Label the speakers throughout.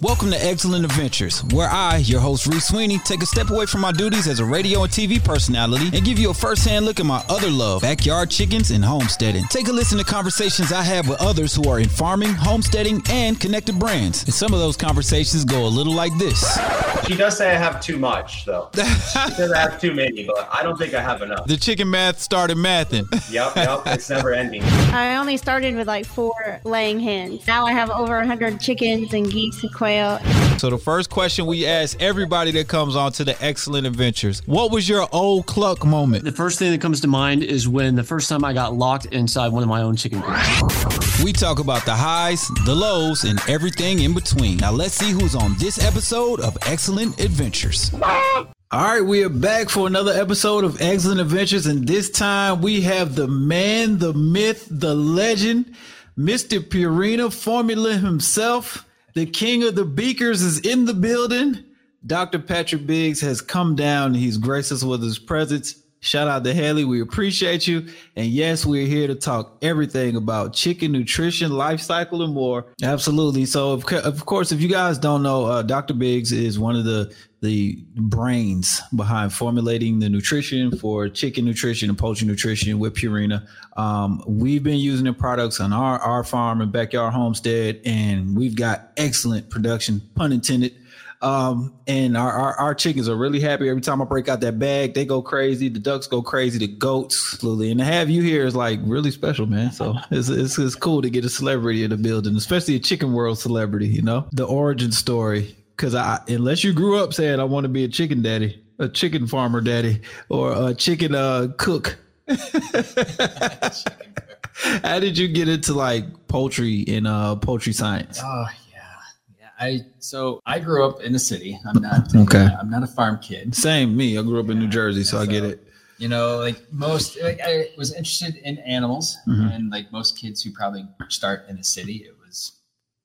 Speaker 1: Welcome to Eggcellent Adventures, where I, your host Reec Sweeney, take a step away from my duties as a radio and TV personality and give you a first-hand look at my other love, backyard chickens and homesteading. Take a listen to conversations I have with others who are in farming, homesteading, and connected brands. And some of those conversations go a little like this.
Speaker 2: She does say I have too much, though. she says I have too many, but I don't think I have enough.
Speaker 1: The chicken math started mathing.
Speaker 2: Yep, yep, it's never ending.
Speaker 3: I only started with like four laying hens. Now I have over 100 chickens and geese and quail.
Speaker 1: So the first question we ask everybody that comes on to the Eggcellent Adventures, what was your old cluck moment?
Speaker 4: The first thing that comes to mind is when the first time I got locked inside one of my own chicken coops.
Speaker 1: We talk about the highs, the lows, and everything in between. Now let's see who's on this episode of Eggcellent Adventures. All right, we are back for another episode of Eggcellent Adventures, and this time we have the man, the myth, the legend, Mr. Purina Formula himself. The king of the beakers is in the building. Dr. Patrick Biggs has come down. He's gracious with his presence. Shout out to Haley. We appreciate you. And yes, we're here to talk everything about chicken nutrition, life cycle, and more. Absolutely. So, of, of course, if you guys don't know, uh, Dr. Biggs is one of the the brains behind formulating the nutrition for chicken nutrition and poultry nutrition with Purina. Um, we've been using the products on our, our farm and backyard homestead, and we've got excellent production, pun intended. Um, and our, our, our chickens are really happy every time I break out that bag. They go crazy. The ducks go crazy. The goats, absolutely. And to have you here is like really special, man. So it's, it's it's cool to get a celebrity in the building, especially a chicken world celebrity. You know, the origin story. Because I, unless you grew up saying I want to be a chicken daddy, a chicken farmer daddy, or a chicken uh, cook. How did you get into like poultry and uh, poultry science?
Speaker 5: Oh I so I grew up in the city. I'm not
Speaker 1: okay.
Speaker 5: Uh, I'm not a farm kid.
Speaker 1: Same me. I grew up in New Jersey, so, so I get it.
Speaker 5: You know, like most, like I was interested in animals, mm-hmm. and like most kids who probably start in the city, it was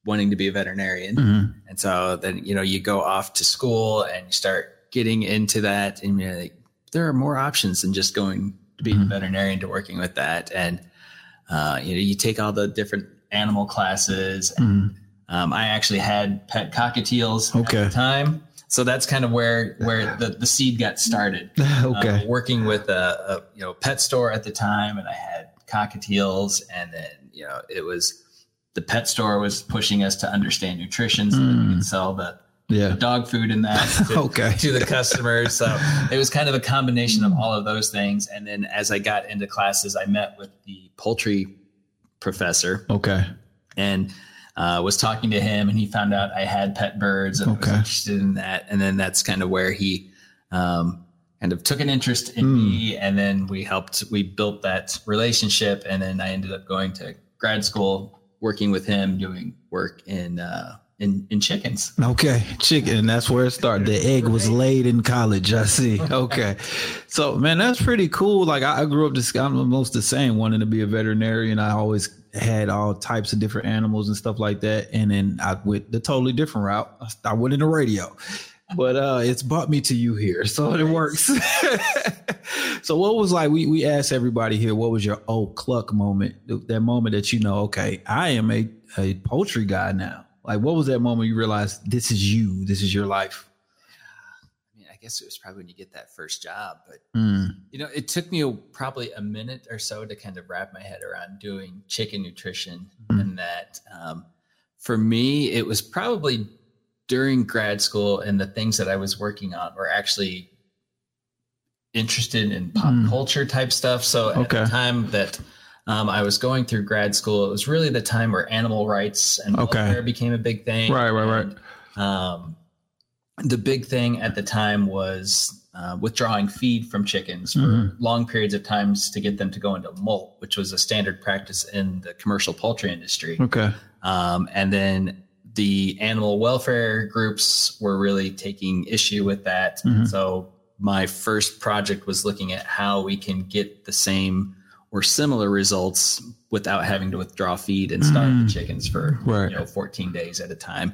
Speaker 5: wanting to be a veterinarian. Mm-hmm. And so then you know you go off to school and you start getting into that, and you're like, there are more options than just going to being mm-hmm. a veterinarian to working with that, and uh, you know you take all the different animal classes and
Speaker 1: mm-hmm.
Speaker 5: Um, I actually had pet cockatiels
Speaker 1: okay.
Speaker 5: at the time. So that's kind of where where the, the seed got started.
Speaker 1: okay.
Speaker 5: Uh, working with a, a, you know pet store at the time, and I had cockatiels, and then you know it was the pet store was pushing us to understand nutrition so mm. that we could hmm. sell the,
Speaker 1: yeah.
Speaker 5: dog food and that to,
Speaker 1: okay.
Speaker 5: to the customers. So it was kind of a combination of all of those things. And then as I got into classes, I met with the poultry professor.
Speaker 1: Okay.
Speaker 5: And uh, was talking to him and he found out I had pet birds and okay. was interested in that. And then that's kind of where he um, kind of took an interest in mm. me. And then we helped, we built that relationship. And then I ended up going to grad school, working with him, doing work in, uh, in, in chickens.
Speaker 1: Okay, chicken. That's where it started. The egg was laid in college. I see. Okay, so man, that's pretty cool. Like I, I grew up just I'm almost the same, wanting to be a veterinarian. I always had all types of different animals and stuff like that. And then I went the totally different route. I went into radio, but uh, it's brought me to you here, so it works. so what was like? We we asked everybody here, what was your oh cluck moment? That moment that you know, okay, I am a a poultry guy now. Like, what was that moment you realized this is you, this is your life?
Speaker 5: Guess it was probably when you get that first job. But
Speaker 1: mm.
Speaker 5: you know, it took me probably a minute or so to kind of wrap my head around doing chicken nutrition, mm. and that um, for me, it was probably during grad school, and the things that I was working on were actually interested in pop mm. culture type stuff. So at okay. the time that um, I was going through grad school, it was really the time where animal rights and
Speaker 1: okay.
Speaker 5: became a big thing.
Speaker 1: Right, right, right.
Speaker 5: Um, the big thing at the time was uh, withdrawing feed from chickens for mm-hmm. long periods of times to get them to go into molt, which was a standard practice in the commercial poultry industry.
Speaker 1: Okay.
Speaker 5: Um, and then the animal welfare groups were really taking issue with that. Mm-hmm. So my first project was looking at how we can get the same or similar results without having to withdraw feed and starve mm-hmm. the chickens for
Speaker 1: right.
Speaker 5: you know 14 days at a time.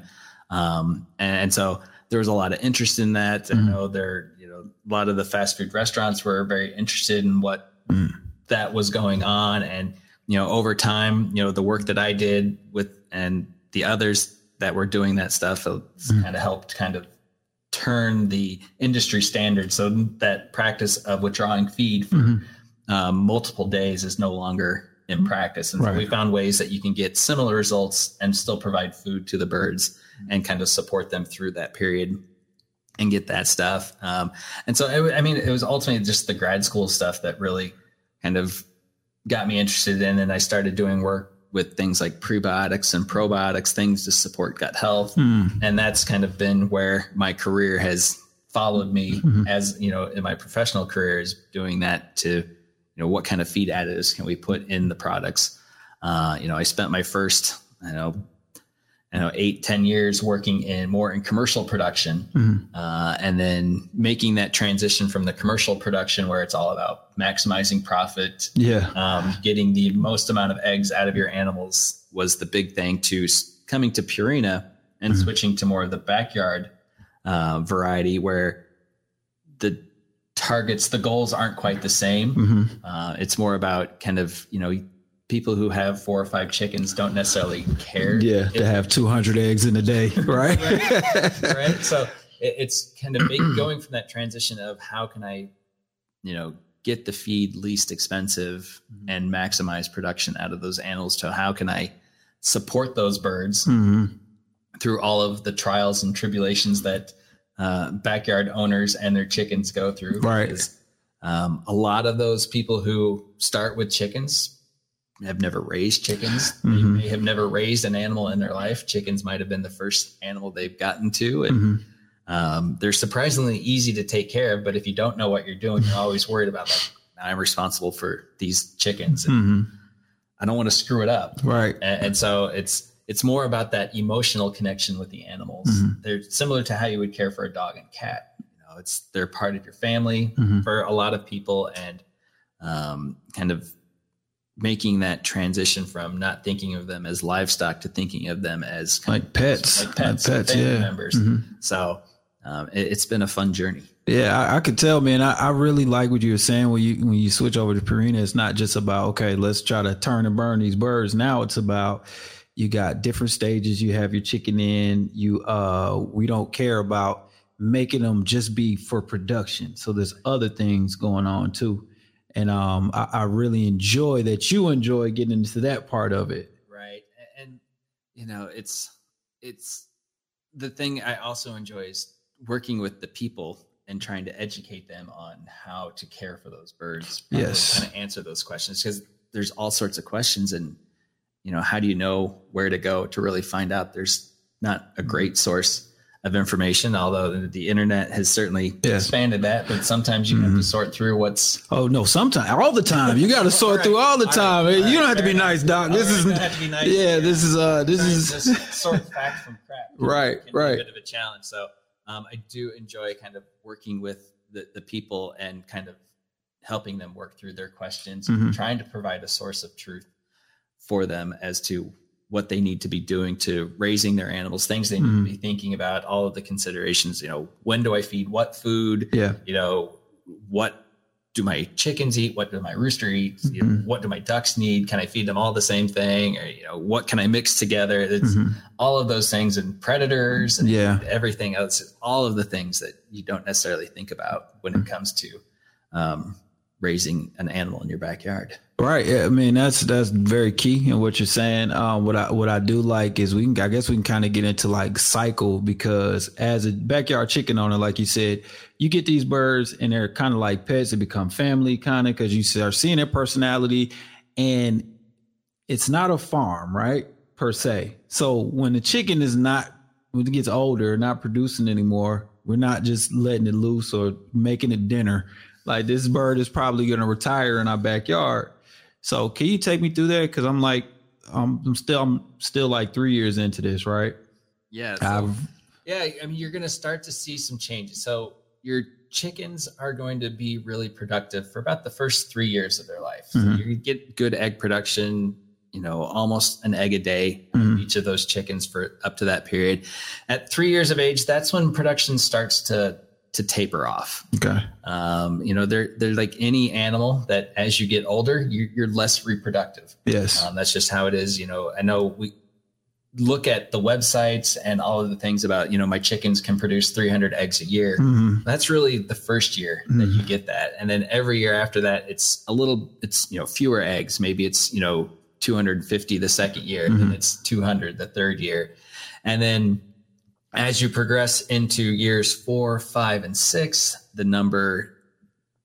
Speaker 5: Um, and, and so there was a lot of interest in that. Mm-hmm. I know there, you know, a lot of the fast food restaurants were very interested in what mm. that was going on. And, you know, over time, you know, the work that I did with and the others that were doing that stuff. It's kind of helped kind of turn the industry standard so that practice of withdrawing feed for um, multiple days is no longer in practice. And so we found ways that you can get similar results and still provide food to the birds and kind of support them through that period and get that stuff. Um, and so, it, I mean, it was ultimately just the grad school stuff that really kind of got me interested in. And I started doing work with things like prebiotics and probiotics, things to support gut health. And that's kind of been where my career has followed me as, you know, in my professional career is doing that to, you know, what kind of feed additives can we put in the products? Uh, you know, I spent my first, I know, you know, eight ten years working in more in commercial production. Uh, and then making that transition from the commercial production where it's all about maximizing profit,
Speaker 1: Yeah.
Speaker 5: um, getting the most amount of eggs out of your animals was the big thing to coming to Purina and switching to more of the backyard uh, variety where the targets, the goals aren't quite the same.
Speaker 1: Mm-hmm.
Speaker 5: Uh, it's more about kind of, you know, people who have four or five chickens don't necessarily care.
Speaker 1: Yeah. To have 200 eggs in a day, right?
Speaker 5: right? So it, it's kind of make, going from that transition of how can I, you know, get the feed least expensive and maximize production out of those animals to how can I support those birds
Speaker 1: hmm
Speaker 5: through all of the trials and tribulations that uh, backyard owners and their chickens go through.
Speaker 1: Right.
Speaker 5: Because, um, a lot of those people who start with chickens have never raised chickens.
Speaker 1: Mhm.
Speaker 5: They may have never raised an animal in their life. Chickens might have been the first animal they've gotten to, and
Speaker 1: hmm
Speaker 5: um, they're surprisingly easy to take care of. But if you don't know what you're doing, you're always worried about like I'm responsible for these chickens, and
Speaker 1: hmm
Speaker 5: I don't want to screw it up
Speaker 1: Right.
Speaker 5: and, and so it's it's more about that emotional connection with the animals.
Speaker 1: Mhm.
Speaker 5: They're similar to how you would care for a dog and cat. You know, it's they're part of your family
Speaker 1: Mhm.
Speaker 5: for a lot of people, and um, kind of making that transition from not thinking of them as livestock to thinking of them as
Speaker 1: Like pets.
Speaker 5: like pets,
Speaker 1: Like pets,
Speaker 5: family
Speaker 1: yeah.
Speaker 5: members.
Speaker 1: Mhm.
Speaker 5: So um, it, it's been a fun journey.
Speaker 1: Yeah, I, I could tell, man. I, I really like what you were saying when you when you switch over to Purina. It's not just about okay, let's try to turn and burn these birds. Now it's about you got different stages. You have your chicken in. You uh, we don't care about making them just be for production. So there's other things going on too, and um, I, I really enjoy that you enjoy getting into that part of it.
Speaker 5: right and you know it's it's the thing i also enjoy is working with the people and trying to educate them on how to care for those birds
Speaker 1: Yes.
Speaker 5: kind of answer those questions because there's all sorts of questions and you know how do you know where to go to really find out there's not a great source of information although the, internet has certainly
Speaker 1: Yes.
Speaker 5: expanded that but sometimes you have to sort through what's
Speaker 1: Oh no, sometimes all the time. You got to sort through all the
Speaker 5: All right,
Speaker 1: time.
Speaker 5: all
Speaker 1: you don't have to be nice, doc. This
Speaker 5: right,
Speaker 1: is
Speaker 5: have to be nice.
Speaker 1: yeah. This is uh. This is
Speaker 5: sort fact from crap.
Speaker 1: Right,
Speaker 5: can be
Speaker 1: right.
Speaker 5: A bit of a challenge. So um, I do enjoy kind of working with the, the people and kind of helping them work through their questions,
Speaker 1: Mhm.
Speaker 5: trying to provide a source of truth for them as to what they need to be doing to raising their animals, things they need to be thinking about, all of the considerations, you know, when do I feed what food?
Speaker 1: yeah.
Speaker 5: You know, what do my chickens eat? What do my rooster eat? You know,
Speaker 1: Mhm.
Speaker 5: what do my ducks need? Can I feed them all the same thing? Or, you know, what can I mix together? It's
Speaker 1: Mhm.
Speaker 5: all of those things and predators and
Speaker 1: Yeah.
Speaker 5: everything else, all of the things that you don't necessarily think about when
Speaker 1: Mm.
Speaker 5: it comes to um, raising an animal in your backyard.
Speaker 1: Right. I mean, that's that's very key in what you're saying. Um, what I what I do like is we can I guess we can kind of get into like cycle because as a backyard chicken owner, like you said, you get these birds and they're kind of like pets. They become family kind of because you start seeing their personality, and it's not a farm, right? Per se. So when the chicken is not when it gets older, not producing anymore, we're not just letting it loose or making it dinner. Like this bird is probably going to retire in our backyard. So can you take me through that? Because I'm like, I'm still, I'm still like three years into this, right?
Speaker 5: Yeah.
Speaker 1: I've,
Speaker 5: yeah. I mean, you're going to start to see some changes. So your chickens are going to be really productive for about the first three years of their life. So
Speaker 1: Mhm.
Speaker 5: you get good egg production, you know, almost an egg a day,
Speaker 1: Mhm.
Speaker 5: each of those chickens for up to that period. At three years of age, that's when production starts to to taper off.
Speaker 1: okay.
Speaker 5: Um, you know, they're they're like any animal that as you get older, you're, you're less reproductive.
Speaker 1: Yes.
Speaker 5: Um, that's just how it is. You know, I know we look at the websites and all of the things about, you know, my chickens can produce 300 eggs a year.
Speaker 1: Mhm.
Speaker 5: That's really the first year that you get that. And then every year after that, it's a little, it's, you know, fewer eggs. Maybe it's, you know, 250 the second year, and then it's 200 the third year. And then as you progress into years four, five, and six, the number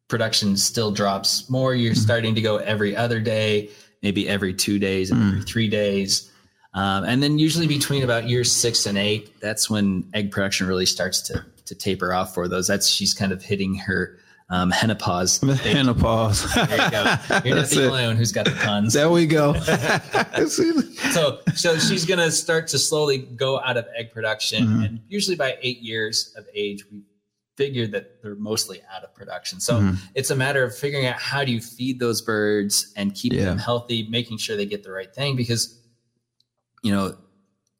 Speaker 5: production still drops more. You're starting to go every other day, maybe every two days, every three days. Um, and then usually between about years six and eight, that's when egg production really starts to to taper off for those. That's she's kind of hitting her um, henopause. There
Speaker 1: Menopause.
Speaker 5: you go. You're not the only one who's got the puns.
Speaker 1: There we go.
Speaker 5: so so she's gonna start to slowly go out of egg production
Speaker 1: Mhm.
Speaker 5: and usually by eight years of age we figure that they're mostly out of production so
Speaker 1: Mhm.
Speaker 5: it's a matter of figuring out how do you feed those birds and keep
Speaker 1: Yeah.
Speaker 5: them healthy making sure they get the right thing because you know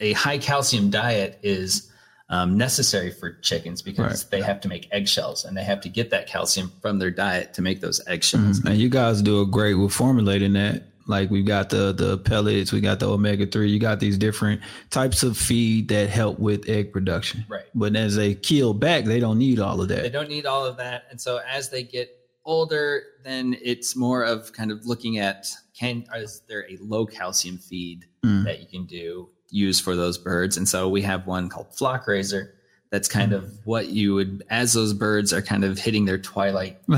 Speaker 5: a high calcium diet is um, necessary for chickens because
Speaker 1: Right.
Speaker 5: they have to make eggshells and they have to get that calcium from their diet to make those eggshells
Speaker 1: and you guys do a great with formulating that. Like we've got the the pellets, we got the omega three, you got these different types of feed that help with egg production.
Speaker 5: right
Speaker 1: But as they kill back, they don't need all of that.
Speaker 5: They don't need all of that. And so as they get older, then it's more of kind of looking at can is there a low calcium feed
Speaker 1: Mm.
Speaker 5: that you can do use for those birds? And so we have one called flock raiser. That's kind of what you would as those birds are kind of hitting their twilight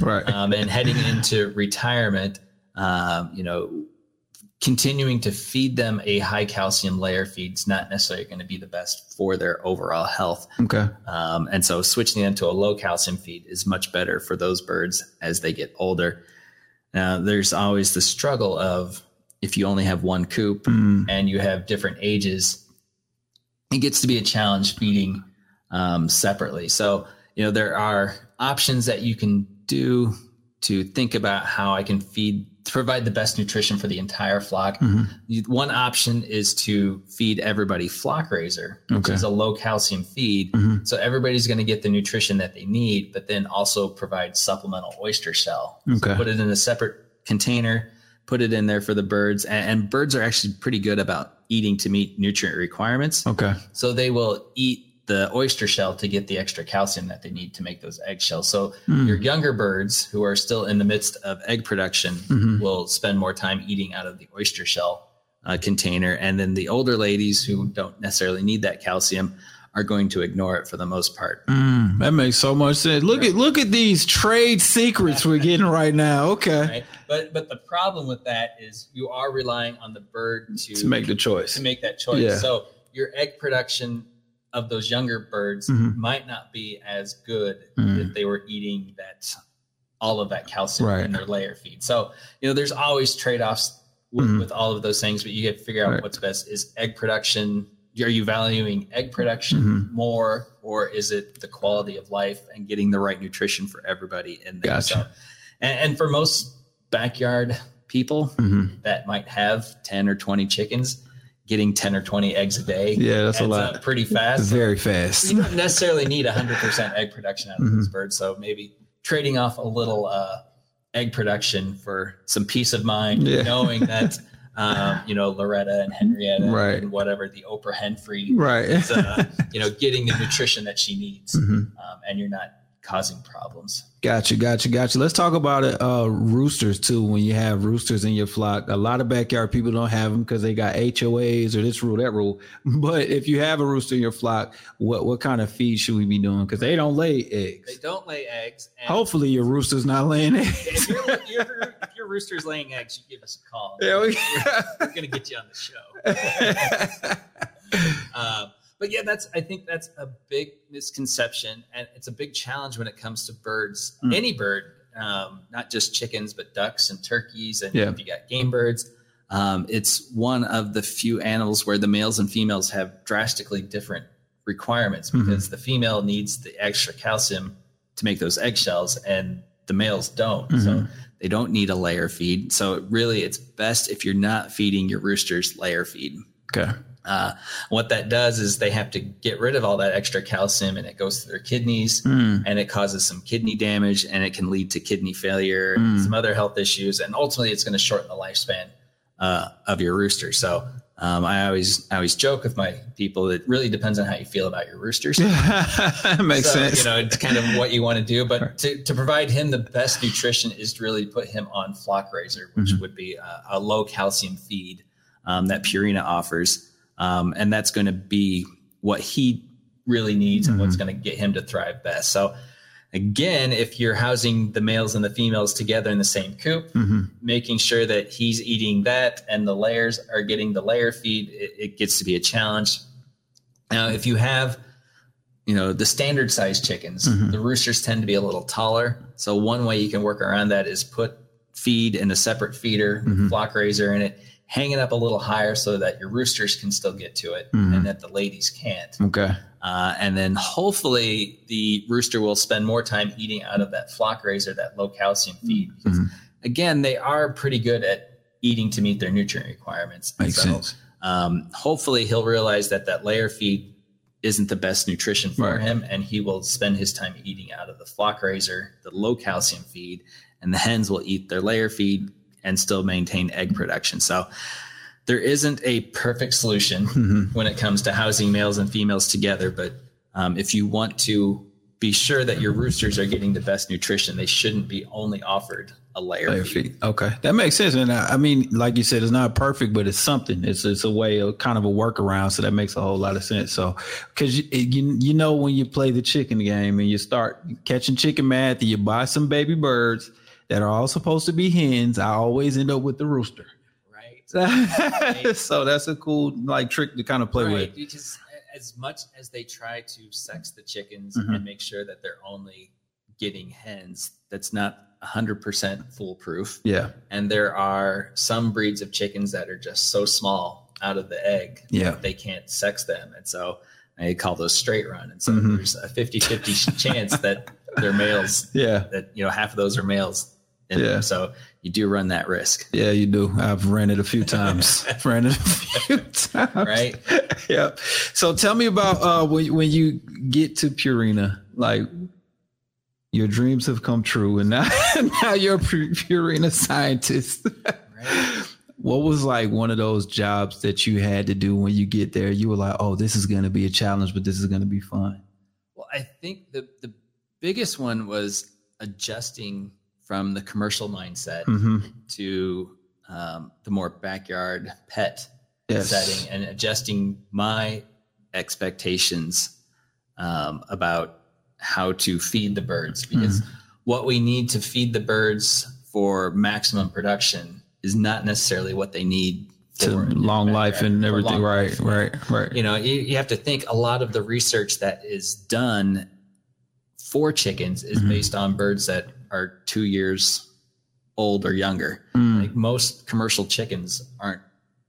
Speaker 1: right.
Speaker 5: um, and heading into retirement. Um, you know, continuing to feed them a high calcium layer feed is not necessarily going to be the best for their overall health.
Speaker 1: okay.
Speaker 5: Um, and so switching them to a low calcium feed is much better for those birds as they get older. Now, there's always the struggle of if you only have one coop
Speaker 1: Mm.
Speaker 5: and you have different ages, it gets to be a challenge feeding um, separately. So, you know, there are options that you can do to think about how I can feed, to provide the best nutrition for the entire flock.
Speaker 1: Mhm.
Speaker 5: One option is to feed everybody flock raiser, which
Speaker 1: Okay.
Speaker 5: is a low calcium feed.
Speaker 1: Mhm.
Speaker 5: So everybody's going to get the nutrition that they need, but then also provide supplemental oyster shell.
Speaker 1: Okay.
Speaker 5: Put it in a separate container, put it in there for the birds. And, and birds are actually pretty good about eating to meet nutrient requirements.
Speaker 1: Okay.
Speaker 5: So they will eat the oyster shell to get the extra calcium that they need to make those eggshells. So
Speaker 1: Mm.
Speaker 5: your younger birds who are still in the midst of egg production
Speaker 1: Mhm.
Speaker 5: will spend more time eating out of the oyster shell uh, container. And then the older ladies who don't necessarily need that calcium are going to ignore it for the most part.
Speaker 1: Mm, that makes so much sense. Look at look at these trade secrets we're getting right now. Okay.
Speaker 5: Right. But but the problem with that is you are relying on the bird to,
Speaker 1: To make the choice.
Speaker 5: to make that choice.
Speaker 1: Yeah.
Speaker 5: So your egg production of those younger birds
Speaker 1: Mhm.
Speaker 5: might not be as good
Speaker 1: Mhm.
Speaker 5: if they were eating that all of that calcium
Speaker 1: Right.
Speaker 5: in their layer feed. So you know, there's always trade offs with,
Speaker 1: Mhm.
Speaker 5: with all of those things, but you have to figure out
Speaker 1: Right.
Speaker 5: what's best. Is egg production? Are you valuing egg production
Speaker 1: Mhm.
Speaker 5: more, or is it the quality of life and getting the right nutrition for everybody in there?
Speaker 1: Gotcha.
Speaker 5: So, and, and for most backyard people
Speaker 1: Mhm.
Speaker 5: that might have 10 or 20 chickens, getting 10 or 20 eggs a day.
Speaker 1: Yeah, that's a lot.
Speaker 5: pretty fast.
Speaker 1: Very fast.
Speaker 5: You don't necessarily need 100% egg production out of
Speaker 1: Mm-hmm.
Speaker 5: those birds. So maybe trading off a little uh, egg production for some peace of mind,
Speaker 1: Yeah.
Speaker 5: knowing that, um, you know, Loretta and Henrietta
Speaker 1: Right.
Speaker 5: and whatever, the Oprah Henfrey,
Speaker 1: Right.
Speaker 5: uh, you know, getting the nutrition that she needs.
Speaker 1: Mhm.
Speaker 5: Um, and you're not causing problems.
Speaker 1: Gotcha, gotcha, gotcha. Let's talk about it. Uh, roosters too. When you have roosters in your flock, a lot of backyard people don't have them because they got HOAs or this rule, that rule. But if you have a rooster in your flock, what what kind of feed should we be doing? Because they don't lay eggs.
Speaker 5: They don't lay eggs.
Speaker 1: Hopefully, your rooster's not laying eggs.
Speaker 5: if, your, if your rooster's laying eggs, you give us a call.
Speaker 1: There we
Speaker 5: We're going to get you on the show. Um, but yeah, that's I think that's a big misconception, and it's a big challenge when it comes to birds.
Speaker 1: Mm.
Speaker 5: Any bird, um, not just chickens, but ducks and turkeys, and
Speaker 1: Yeah.
Speaker 5: if you got game birds. Um, it's one of the few animals where the males and females have drastically different requirements
Speaker 1: Mhm.
Speaker 5: because the female needs the extra calcium to make those eggshells, and the males don't. So
Speaker 1: Mhm.
Speaker 5: they don't need a layer feed. So really, it's best if you're not feeding your roosters layer feed.
Speaker 1: okay.
Speaker 5: Uh, what that does is they have to get rid of all that extra calcium and it goes to their kidneys
Speaker 1: Mm.
Speaker 5: and it causes some kidney damage and it can lead to kidney failure and
Speaker 1: Mm.
Speaker 5: some other health issues. And ultimately, it's going to shorten the lifespan uh, of your rooster. So Um, I always I always joke with my people. It really depends on how you feel about your roosters.
Speaker 1: Makes
Speaker 5: So,
Speaker 1: sense.
Speaker 5: You know, it's kind of what you want to do. But to, to provide him the best nutrition is to really put him on Flock raiser, which
Speaker 1: Mhm.
Speaker 5: would be a, a low calcium feed um, that Purina offers, um, and that's going to be what he really needs and what's
Speaker 1: Mhm.
Speaker 5: going to get him to thrive best. So. Again, if you're housing the males and the females together in the same coop,
Speaker 1: Mhm.
Speaker 5: making sure that he's eating that and the layers are getting the layer feed, it, it gets to be a challenge. Now, if you have, you know, the standard size chickens,
Speaker 1: Mhm.
Speaker 5: the roosters tend to be a little taller. So one way you can work around that is put feed in a separate feeder,
Speaker 1: Mhm.
Speaker 5: flock raiser in it, hang it up a little higher so that your roosters can still get to it
Speaker 1: Mhm.
Speaker 5: and that the ladies can't.
Speaker 1: Okay.
Speaker 5: Uh, and then hopefully the rooster will spend more time eating out of that flock raiser, that low calcium feed. Because
Speaker 1: Mhm.
Speaker 5: again, they are pretty good at eating to meet their nutrient requirements.
Speaker 1: Makes
Speaker 5: so,
Speaker 1: sense.
Speaker 5: Um, hopefully he'll realize that that layer feed isn't the best nutrition for
Speaker 1: Right.
Speaker 5: him, and he will spend his time eating out of the flock raiser, the low calcium feed, and the hens will eat their layer feed and still maintain egg production. So there isn't a perfect solution
Speaker 1: Mhm.
Speaker 5: when it comes to housing males and females together. But um, if you want to be sure that your roosters are getting the best nutrition, they shouldn't be only offered a layer,
Speaker 1: Layer
Speaker 5: feed.
Speaker 1: feed. Okay, that makes sense. And I, I mean, like you said, it's not perfect, but it's something. It's it's a way of kind of a workaround. So that makes a whole lot of sense. So because you, you you know when you play the chicken game and you start catching chicken math, and you buy some baby birds that are all supposed to be hens. I always end up with the rooster.
Speaker 5: Right.
Speaker 1: so that's a cool like trick to kind of play
Speaker 5: right.
Speaker 1: with.
Speaker 5: Because as much as they try to sex the chickens
Speaker 1: Mhm.
Speaker 5: and make sure that they're only getting hens, that's not 100% foolproof.
Speaker 1: Yeah,
Speaker 5: And there are some breeds of chickens that are just so small out of the egg
Speaker 1: Yeah.
Speaker 5: that they can't sex them. And so they call those straight run. And so
Speaker 1: Mhm.
Speaker 5: there's a 50 50 chance that they're males,
Speaker 1: yeah,
Speaker 5: that, you know, half of those are males. In
Speaker 1: Yeah.
Speaker 5: them. So you do run that risk,
Speaker 1: yeah. You do. I've ran it a few times. ran it a few times.
Speaker 5: right?
Speaker 1: yeah. So tell me about uh when when you get to Purina, like your dreams have come true, and now now you're a Purina scientist.
Speaker 5: Right.
Speaker 1: what was like one of those jobs that you had to do when you get there? You were like, oh, this is going to be a challenge, but this is going to be fun.
Speaker 5: Well, I think the the biggest one was adjusting from the commercial mindset
Speaker 1: Mm-hmm.
Speaker 5: to um, the more backyard pet
Speaker 1: Yes.
Speaker 5: setting and adjusting my expectations um, about how to feed the birds because what we need to feed the birds for maximum production is not necessarily what they need
Speaker 1: To
Speaker 5: for
Speaker 1: long life and everything. Right,
Speaker 5: life.
Speaker 1: right, right.
Speaker 5: you know you, you have to think a lot of the research that is done for chickens is
Speaker 1: Mhm.
Speaker 5: based on birds that are two years old or younger
Speaker 1: Mm.
Speaker 5: like most commercial chickens aren't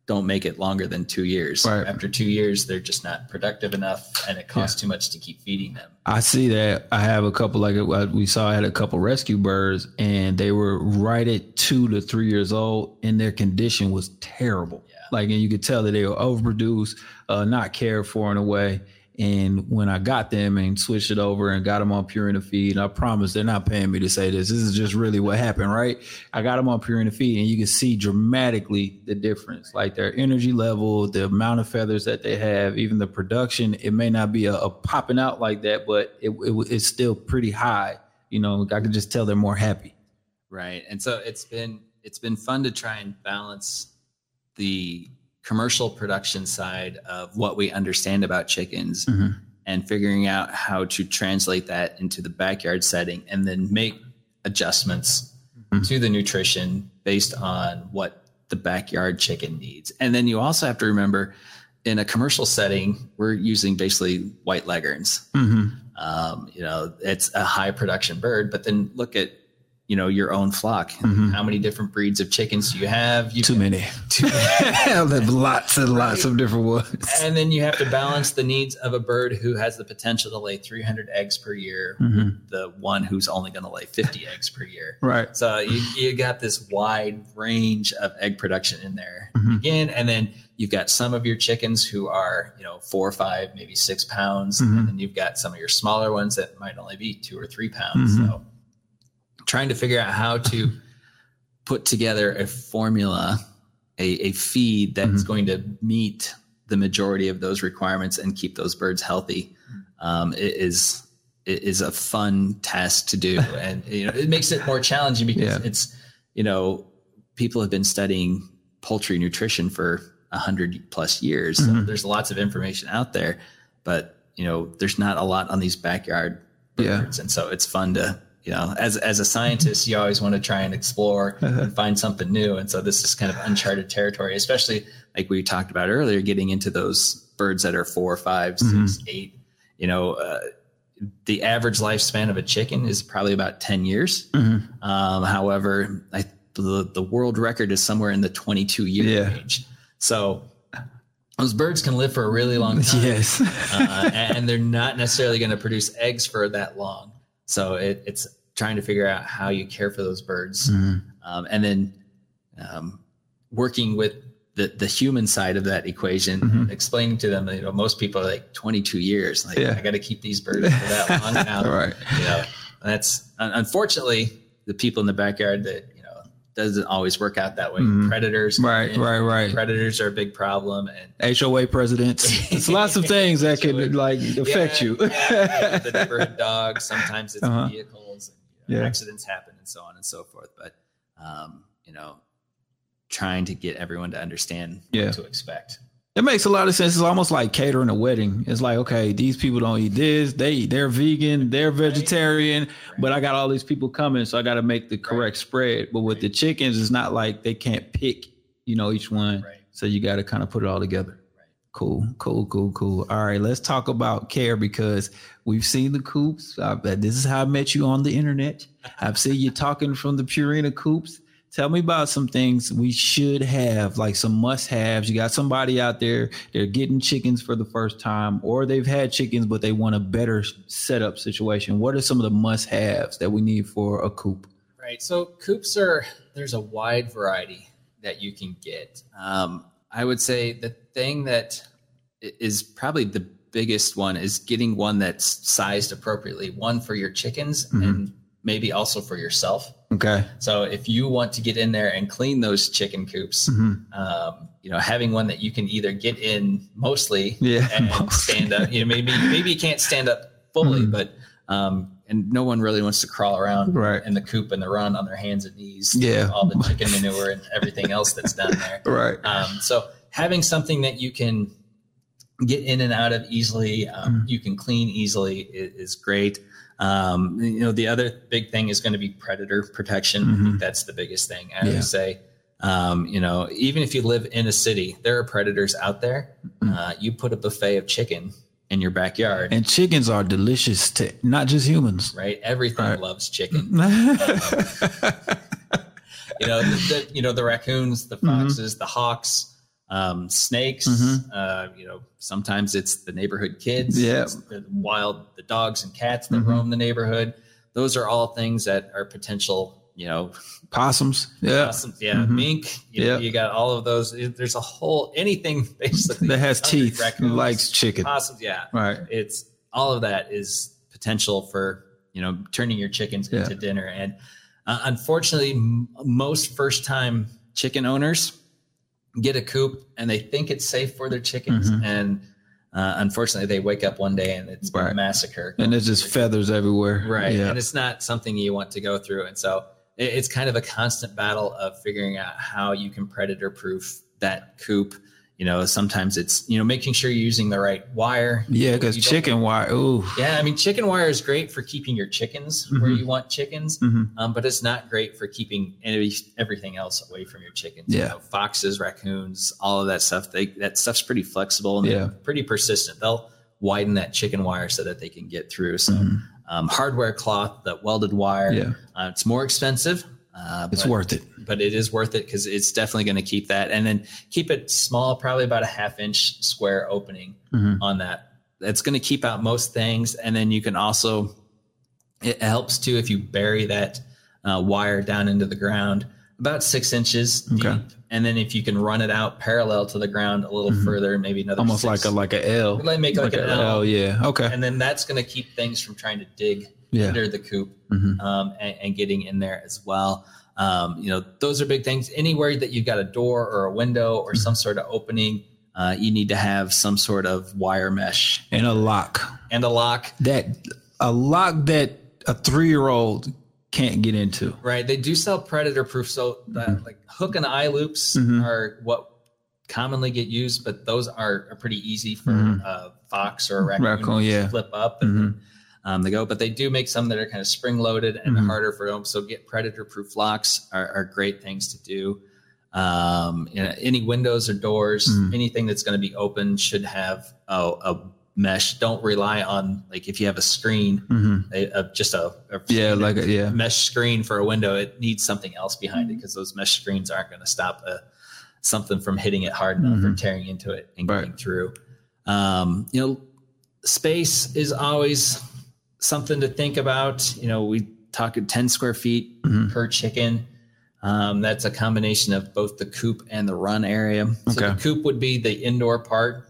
Speaker 5: don't make it longer than two years
Speaker 1: Right.
Speaker 5: after two years they're just not productive enough and it costs too much to keep feeding them
Speaker 1: I see that. I have a couple, like uh, we saw, I had a couple rescue birds, and they were right at two to three years old, and their condition was terrible.
Speaker 5: Yeah.
Speaker 1: Like, and you could tell that they were overproduced, uh, not cared for in a way. And when I got them and switched it over and got them on Purina feed, I promise they're not paying me to say this. This is just really what happened, right? I got them on Purina feed, and you can see dramatically the difference, like their energy level, the amount of feathers that they have, even the production. It may not be a, a popping out like that, but it, it it's still pretty high. You know, I can just tell they're more happy.
Speaker 5: right and so it's been it's been fun to try and balance the commercial production side of what we understand about chickens
Speaker 1: Mhm.
Speaker 5: and figuring out how to translate that into the backyard setting and then make adjustments
Speaker 1: Mhm.
Speaker 5: to the nutrition based on what the backyard chicken needs. And then you also have to remember in a commercial setting, we're using basically white leghorns.
Speaker 1: Mm-hmm.
Speaker 5: Um, you know, it's a high production bird, but then look at, you know, your own flock.
Speaker 1: Mhm.
Speaker 5: How many different breeds of chickens do you have? You
Speaker 1: Too many.
Speaker 5: Too
Speaker 1: There's lots and lots of different ones.
Speaker 5: and then you have to balance the needs of a bird who has the potential to lay 300 eggs per year,
Speaker 1: Mhm.
Speaker 5: the one who's only going to lay 50 eggs per year.
Speaker 1: Right.
Speaker 5: So you, you got this wide range of egg production in there
Speaker 1: Mhm.
Speaker 5: again, and then you've got some of your chickens who are you know four or five, maybe six pounds,
Speaker 1: Mhm.
Speaker 5: and then you've got some of your smaller ones that might only be two or three pounds.
Speaker 1: Mhm.
Speaker 5: So trying to figure out how to put together a formula a, a feed that's going to meet the majority of those requirements and keep those birds healthy um, it is it is a fun task to do and you know it makes it more challenging because
Speaker 1: Yeah.
Speaker 5: it's you know people have been studying poultry nutrition for a hundred plus years so
Speaker 1: Mhm.
Speaker 5: there's lots of information out there but you know there's not a lot on these backyard
Speaker 1: Yeah.
Speaker 5: birds and so it's fun to you know as as a scientist you always want to try and explore and find something new and so this is kind of uncharted territory especially like we talked about earlier getting into those birds that are four five six,
Speaker 1: Mhm.
Speaker 5: eight. you know uh, the average lifespan of a chicken is probably about 10 years
Speaker 1: Mhm.
Speaker 5: um, however I, the, the world record is somewhere in the 22 year
Speaker 1: Yeah.
Speaker 5: range so those birds can live for a really long time
Speaker 1: Yes.
Speaker 5: uh, and they're not necessarily going to produce eggs for that long. So it, it's trying to figure out how you care for those birds,
Speaker 1: Mhm.
Speaker 5: um, and then um, working with the the human side of that equation,
Speaker 1: Mhm.
Speaker 5: explaining to them you know most people are like 22 years, like
Speaker 1: Yeah.
Speaker 5: I got to keep these birds for that long now.
Speaker 1: right.
Speaker 5: You know, that's unfortunately the people in the backyard that doesn't always work out that way.
Speaker 1: Mhm.
Speaker 5: Predators,
Speaker 1: Right, right, right.
Speaker 5: Predators are a big problem, and
Speaker 1: HOA presidents. It's lots of things that could like affect
Speaker 5: Yeah,
Speaker 1: you.
Speaker 5: yeah, the neighborhood dogs. Sometimes it's
Speaker 1: Uh-huh.
Speaker 5: vehicles, and you know,
Speaker 1: Yeah.
Speaker 5: accidents happen, and so on and so forth. But um, you know, trying to get everyone to understand
Speaker 1: Yeah.
Speaker 5: what to expect.
Speaker 1: It makes a lot of sense. It's almost like catering a wedding. It's like, okay, these people don't eat this. They they're vegan, they're vegetarian, but I got all these people coming, so I got to make the correct spread. But with the chickens, it's not like they can't pick, you know, each one.
Speaker 5: Right.
Speaker 1: So you got to kind of put it all together. Cool, cool, cool, cool. All right, let's talk about care because we've seen the coops. I, this is how I met you on the internet. I've seen you talking from the Purina coops. Tell me about some things we should have, like some must haves. You got somebody out there, they're getting chickens for the first time, or they've had chickens, but they want a better setup situation. What are some of the must haves that we need for a coop?
Speaker 5: Right. So coops are there's a wide variety that you can get. Um, I would say the thing that is probably the biggest one is getting one that's sized appropriately, one for your chickens and maybe also for yourself.
Speaker 1: Okay.
Speaker 5: So if you want to get in there and clean those chicken coops,
Speaker 1: Mhm.
Speaker 5: um, you know, having one that you can either get in mostly
Speaker 1: Yeah,
Speaker 5: and
Speaker 1: mostly.
Speaker 5: stand up, you know, maybe maybe you can't stand up fully,
Speaker 1: Mhm.
Speaker 5: but um, and no one really wants to crawl around
Speaker 1: Right.
Speaker 5: in the coop and the run on their hands and knees.
Speaker 1: Yeah.
Speaker 5: all the chicken manure and everything else that's down there.
Speaker 1: Right.
Speaker 5: Um, so having something that you can get in and out of easily, um,
Speaker 1: Mm.
Speaker 5: you can clean easily is, is great. Um, you know, the other big thing is going to be predator protection. I
Speaker 1: Mhm.
Speaker 5: that's the biggest thing. I
Speaker 1: Yeah.
Speaker 5: would say, um, you know, even if you live in a city, there are predators out there.
Speaker 1: Mm.
Speaker 5: Uh, you put a buffet of chicken in your backyard,
Speaker 1: And chickens are delicious to not just humans.
Speaker 5: right? Everything
Speaker 1: Right.
Speaker 5: loves chicken.
Speaker 1: mm-hmm.
Speaker 5: you know, the, the, you know, the raccoons, the
Speaker 1: Mhm.
Speaker 5: foxes, the hawks, um, snakes.
Speaker 1: Mhm.
Speaker 5: Uh, you know, sometimes it's the neighborhood kids.
Speaker 1: Yeah.
Speaker 5: the wild, the dogs and cats that
Speaker 1: Mhm.
Speaker 5: roam the neighborhood. Those are all things that are potential. You know,
Speaker 1: Possums. Yeah.
Speaker 5: awesome. Yeah,
Speaker 1: Mhm.
Speaker 5: mink. You, know,
Speaker 1: Yeah.
Speaker 5: you got all of those. There's a whole anything basically
Speaker 1: That has teeth,
Speaker 5: raccoons,
Speaker 1: likes chicken.
Speaker 5: possums. Yeah,
Speaker 1: Right.
Speaker 5: it's all of that is potential for you know turning your chickens
Speaker 1: Yeah.
Speaker 5: into dinner and uh, unfortunately m- most first time chicken owners get a coop and they think it's safe for their chickens
Speaker 1: Mhm.
Speaker 5: and uh, unfortunately they wake up one day and it's
Speaker 1: Right.
Speaker 5: a massacre
Speaker 1: And there's just feathers everywhere.
Speaker 5: right
Speaker 1: Yeah.
Speaker 5: and it's not something you want to go through and so it, it's kind of a constant battle of figuring out how you can predator proof that coop you know sometimes it's you know making sure you're using the right wire
Speaker 1: Yeah, because chicken wire. Ooh.
Speaker 5: yeah, I mean, chicken wire is great for keeping your chickens where
Speaker 1: Mhm.
Speaker 5: you want chickens,
Speaker 1: Mhm.
Speaker 5: um, but it's not great for keeping any, everything else away from your chickens.
Speaker 1: Yeah.
Speaker 5: You know, foxes, raccoons, all of that stuff. They that stuff's pretty flexible and
Speaker 1: Yeah.
Speaker 5: pretty persistent. They'll widen that chicken wire so that they can get through. So,
Speaker 1: Mhm.
Speaker 5: um, hardware cloth, that welded wire.
Speaker 1: Yeah.
Speaker 5: uh, it's more expensive. Uh,
Speaker 1: It's worth it.
Speaker 5: But it is worth it because it's definitely going to keep that and then keep it small, probably about a half inch square opening
Speaker 1: Mhm.
Speaker 5: on that. That's going to keep out most things. And then you can also, it helps too if you bury that uh, wire down into the ground about six inches deep.
Speaker 1: Okay.
Speaker 5: And then if you can run it out parallel to the ground a little
Speaker 1: Mhm.
Speaker 5: further, maybe another
Speaker 1: Almost
Speaker 5: six-
Speaker 1: like a like a L.
Speaker 5: Like make like an L.
Speaker 1: Yeah. Okay.
Speaker 5: and then that's going to keep things from trying to dig
Speaker 1: Yeah.
Speaker 5: under the coop
Speaker 1: Mhm.
Speaker 5: um, and, and getting in there as well. Um, you know, those are big things. Anywhere that you've got a door or a window or some sort of opening, uh, you need to have some sort of wire mesh
Speaker 1: And a lock.
Speaker 5: and a lock.
Speaker 1: That a lock that a three year old can't get into.
Speaker 5: Right. They do sell predator proof. So that, like hook and eye loops are what commonly get used, but those are, are pretty easy for a fox or a raccoon,
Speaker 1: Raccoon,
Speaker 5: to
Speaker 1: yeah.
Speaker 5: flip up and um, they go. But they do make some that are kind of spring loaded and harder for them. So get predator proof locks are, are great things to do. Um, you know, any windows or doors, anything that's going to be open should have a, a mesh. Don't rely on like if you have a screen, a, a- just a,
Speaker 1: Mm-hmm. Yeah, like a, yeah.
Speaker 5: mesh screen for a window, it needs something else behind it because those mesh screens aren't going to stop a, something from hitting it hard enough or tearing into it and
Speaker 1: Mm-hmm. Right.
Speaker 5: getting through. Um, you know, space is always something to think about. You know, we talk at 10 square feet
Speaker 1: Mm-hmm.
Speaker 5: per chicken. Um, that's a combination of both the coop and the run area. So
Speaker 1: Okay.
Speaker 5: the coop would be the indoor part.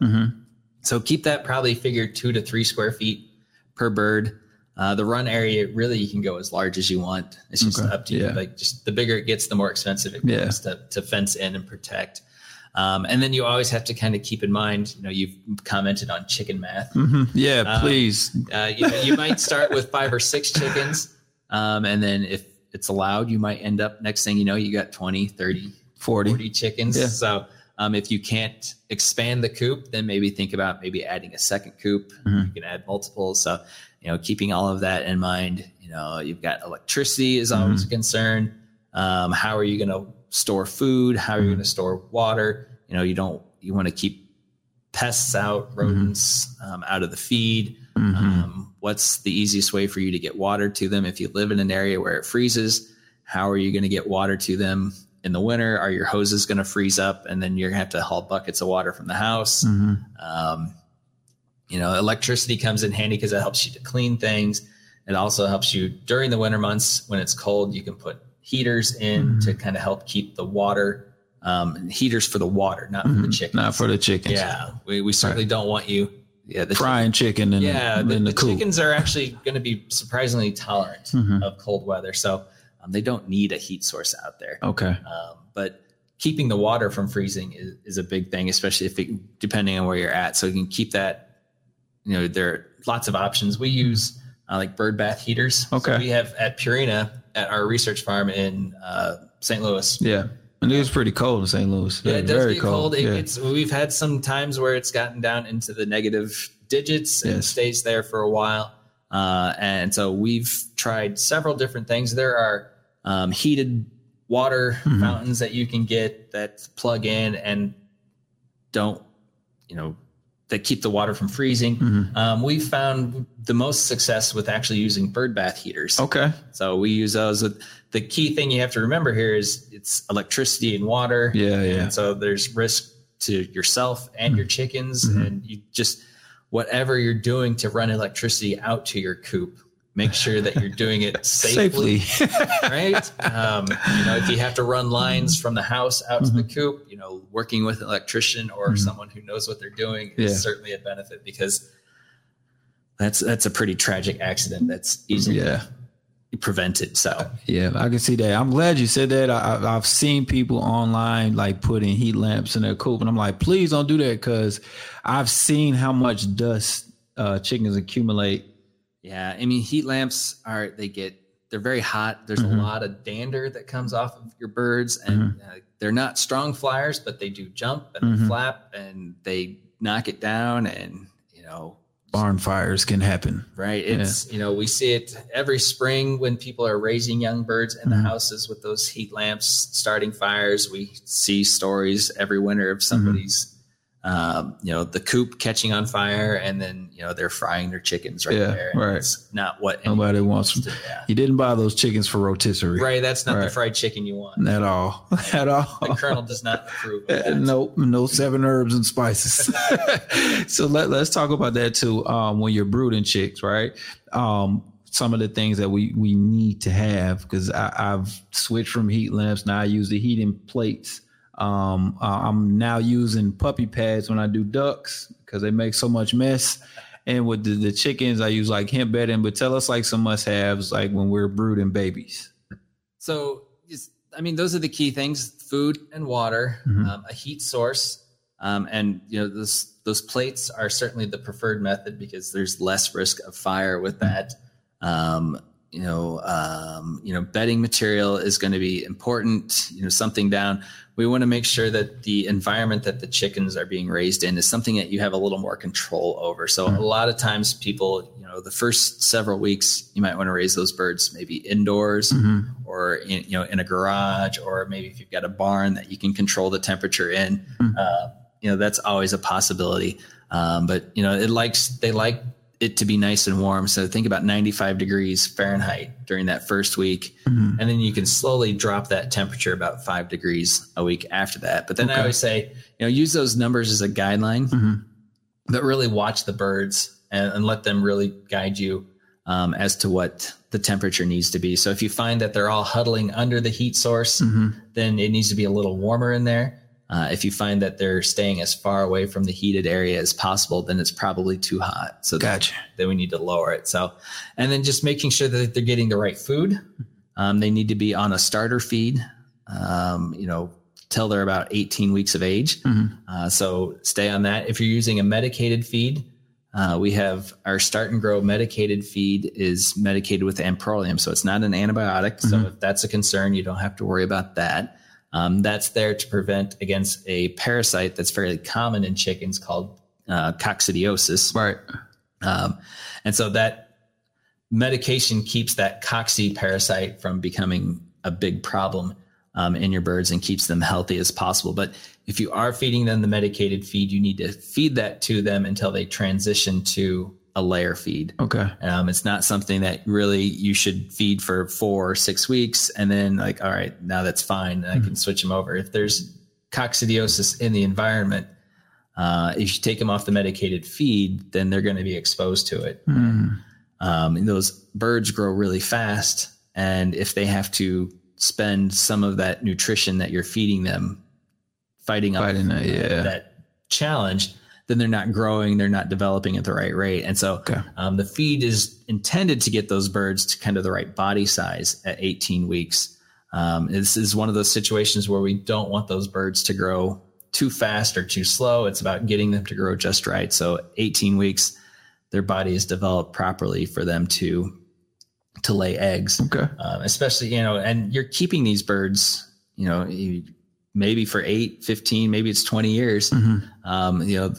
Speaker 5: So keep that probably figure two to three square feet per bird. Uh, the run area, really, you can go as large as you want. It's just
Speaker 1: Okay.
Speaker 5: up to you.
Speaker 1: Yeah.
Speaker 5: Like, just the bigger it gets, the more expensive it
Speaker 1: Yeah.
Speaker 5: becomes to, to fence in and protect. Um, and then you always have to kind of keep in mind, you know, you've commented on chicken math.
Speaker 1: Mhm. Yeah,
Speaker 5: Um,
Speaker 1: please.
Speaker 5: Uh, you, you might start with five or six chickens. Um, and then if it's allowed, you might end up, next thing you know, you got 20, 30,
Speaker 1: 40.
Speaker 5: 40 chickens.
Speaker 1: Yeah.
Speaker 5: So um, if you can't expand the coop, then maybe think about maybe adding a second coop.
Speaker 1: Mm-hmm.
Speaker 5: You can add multiples. So, you know, keeping all of that in mind, you know, you've got electricity is always a
Speaker 1: Mm-hmm.
Speaker 5: concern. Um, how are you going to store food? How are you
Speaker 1: Mm-hmm.
Speaker 5: going to store water? You know, you don't, you want to keep pests out, rodents um, out of the feed.
Speaker 1: Mm-hmm.
Speaker 5: Um, what's the easiest way for you to get water to them? If you live in an area where it freezes, how are you going to get water to them in the winter? Are your hoses going to freeze up and then you're going to have to haul buckets of water from the house? Um, you know, electricity comes in handy because it helps you to clean things. It also helps you during the winter months when it's cold, you can put heaters in to kind of help keep the water, um, heaters for the water, not for the chickens.
Speaker 1: Not for the chickens.
Speaker 5: Yeah, we, we certainly don't want you. Yeah, the
Speaker 1: Frying chicken in,
Speaker 5: yeah,
Speaker 1: the,
Speaker 5: the,
Speaker 1: the,
Speaker 5: chickens are actually going to be surprisingly tolerant
Speaker 1: Mm-hmm.
Speaker 5: of cold weather, so um, they don't need a heat source out there.
Speaker 1: Okay.
Speaker 5: Um, but keeping the water from freezing is, is a big thing, especially if it, depending on where you're at. So you can keep that. You know, there are lots of options. We use uh, like bird bath heaters. So
Speaker 1: Okay.
Speaker 5: we have at Purina at our research farm in uh, St. Louis.
Speaker 1: Yeah. And it was pretty cold in St. Louis.
Speaker 5: Yeah, it does
Speaker 1: Very
Speaker 5: get cold. It
Speaker 1: yeah.
Speaker 5: gets, we've had some times where it's gotten down into the negative digits and
Speaker 1: Yes.
Speaker 5: stays there for a while. Uh, and so we've tried several different things. There are um, heated water
Speaker 1: Mm-hmm.
Speaker 5: fountains that you can get that plug in and don't, you know, that keep the water from freezing.
Speaker 1: Mm-hmm.
Speaker 5: Um, we've found the most success with actually using bird bath heaters.
Speaker 1: okay.
Speaker 5: So we use those. The key thing you have to remember here is it's electricity and water.
Speaker 1: Yeah, yeah.
Speaker 5: And so there's risk to yourself and your chickens, and you just whatever you're doing to run electricity out to your coop, make sure that you're doing it safely.
Speaker 1: Safely.
Speaker 5: right? Um, you know, if you have to run lines from the house out to the coop, you know, working with an electrician or someone who knows what they're doing is
Speaker 1: Yeah.
Speaker 5: certainly a benefit because that's that's a pretty tragic accident that's easily
Speaker 1: yeah.
Speaker 5: prevented. So
Speaker 1: Yeah, I can see that. I'm glad you said that. I, I- I've seen people online like putting heat lamps in their coop, and I'm like, please don't do that because I've seen how much dust uh, chickens accumulate.
Speaker 5: Yeah, I mean, heat lamps are they get they're very hot. There's a mm-hmm. lot of dander that comes off of your birds, and mm-hmm. uh, they're not strong flyers, but they do jump and they flap and they knock it down, and you know
Speaker 1: Barn fires can happen.
Speaker 5: right? It's you know we see it every spring when people are raising young birds in the houses with those heat lamps starting fires. We see stories every winter of somebody's um, you know the coop catching on fire and then you know they're frying their chickens right
Speaker 1: Yeah,
Speaker 5: there.
Speaker 1: Right.
Speaker 5: It's not what
Speaker 1: Nobody
Speaker 5: anybody
Speaker 1: wants.
Speaker 5: to- yeah.
Speaker 1: You didn't buy those chickens for rotisserie,
Speaker 5: Right, that's not the fried chicken you want.
Speaker 1: At all. At all.
Speaker 5: The colonel does not approve of that.
Speaker 1: no, no seven herbs and spices. so let, let's talk about that too. Um, when you're brooding chicks, right? Um, some of the things that we we need to have because I've switched from heat lamps. Now I use the heating plates. Um, I'm now using puppy pads when I do ducks because they make so much mess. And with the, the chickens, I use like hemp bedding. But tell us like some must haves like when we're brooding babies.
Speaker 5: So I mean, those are the key things: food and water,
Speaker 1: Mhm.
Speaker 5: um, a heat source, um, and you know those those plates are certainly the preferred method because there's less risk of fire with that. Um, you know, um, you know, bedding material is going to be important. You know, something down. We want to make sure that the environment that the chickens are being raised in is something that you have a little more control over. So a lot of times, people, you know, the first several weeks, you might want to raise those birds maybe indoors
Speaker 1: Mhm.
Speaker 5: or in, you know in a garage or maybe if you've got a barn that you can control the temperature in
Speaker 1: Mhm.
Speaker 5: uh, you know that's always a possibility um, but you know it likes they like it to be nice and warm so think about 95 degrees fahrenheit during that first week
Speaker 1: Mhm.
Speaker 5: and then you can slowly drop that temperature about five degrees a week after that but then i
Speaker 1: Okay.
Speaker 5: always say you know use those numbers as a guideline
Speaker 1: Mhm.
Speaker 5: but really watch the birds and, and let them really guide you um, as to what the temperature needs to be. So if you find that they're all huddling under the heat source,
Speaker 1: Mhm.
Speaker 5: then it needs to be a little warmer in there. Uh, if you find that they're staying as far away from the heated area as possible, then it's probably too hot. So then-
Speaker 1: Gotcha.
Speaker 5: then we need to lower it. So, and then just making sure that they're getting the right food. Um, they need to be on a starter feed, um, you know, till they're about 18 weeks of age.
Speaker 1: Mhm.
Speaker 5: Uh, so stay on that. If you're using a medicated feed, uh, we have our start and grow medicated feed is medicated with amprolium. So it's not an antibiotic. So
Speaker 1: Mhm.
Speaker 5: if that's a concern, you don't have to worry about that. Um, that's there to prevent against a parasite that's fairly common in chickens called uh, coccidiosis.
Speaker 1: Right.
Speaker 5: Um, and so that medication keeps that cocci parasite from becoming a big problem um, in your birds and keeps them healthy as possible. But if you are feeding them the medicated feed, you need to feed that to them until they transition to a layer feed.
Speaker 1: Okay.
Speaker 5: Um, it's not something that really you should feed for four or six weeks and then like, all right, now that's fine. I can switch them over. If there's coccidiosis in the environment, uh, if you take them off the medicated feed, then they're going to be exposed to it.
Speaker 1: Mhm.
Speaker 5: Um, and those birds grow really fast, and if they have to spend some of that nutrition that you're feeding them fighting
Speaker 1: Fighting that, yeah.
Speaker 5: that challenge, then they're not growing, they're not developing at the right rate. And so
Speaker 1: Okay.
Speaker 5: um, the feed is intended to get those birds to kind of the right body size at 18 weeks. Um, this is one of those situations where we don't want those birds to grow too fast or too slow. It's about getting them to grow just right. So 18 weeks, their body is developed properly for them to to lay eggs
Speaker 1: Okay.
Speaker 5: um, especially you know and you're keeping these birds you know you, maybe for 8 15 maybe it's 20 years
Speaker 1: Mhm.
Speaker 5: um, you know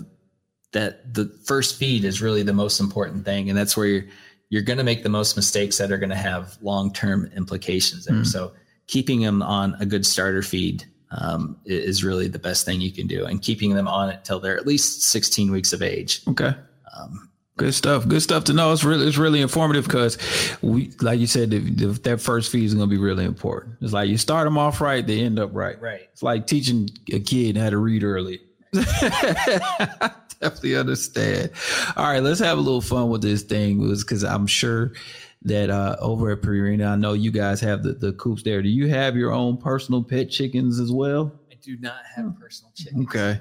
Speaker 5: that the first feed is really the most important thing and that's where you're you're going to make the most mistakes that are going to have long-term implications there
Speaker 1: Mm.
Speaker 5: so keeping them on a good starter feed um, is really the best thing you can do and keeping them on it till they're at least 16 weeks of age
Speaker 1: Okay.
Speaker 5: um,
Speaker 1: Good stuff. Good stuff to know. It's really it's really informative because we, like you said, the, the, that first feed is going to be really important. It's like you start them off right, they end up right.
Speaker 5: right
Speaker 1: It's like teaching a kid how to read early. Definitely understand. All right, let's have a little fun with this thing, because I'm sure that uh, over at Purina, I know you guys have the, the coops there. Do you have your own personal pet chickens as well?
Speaker 5: i do not have personal chickens
Speaker 1: Okay.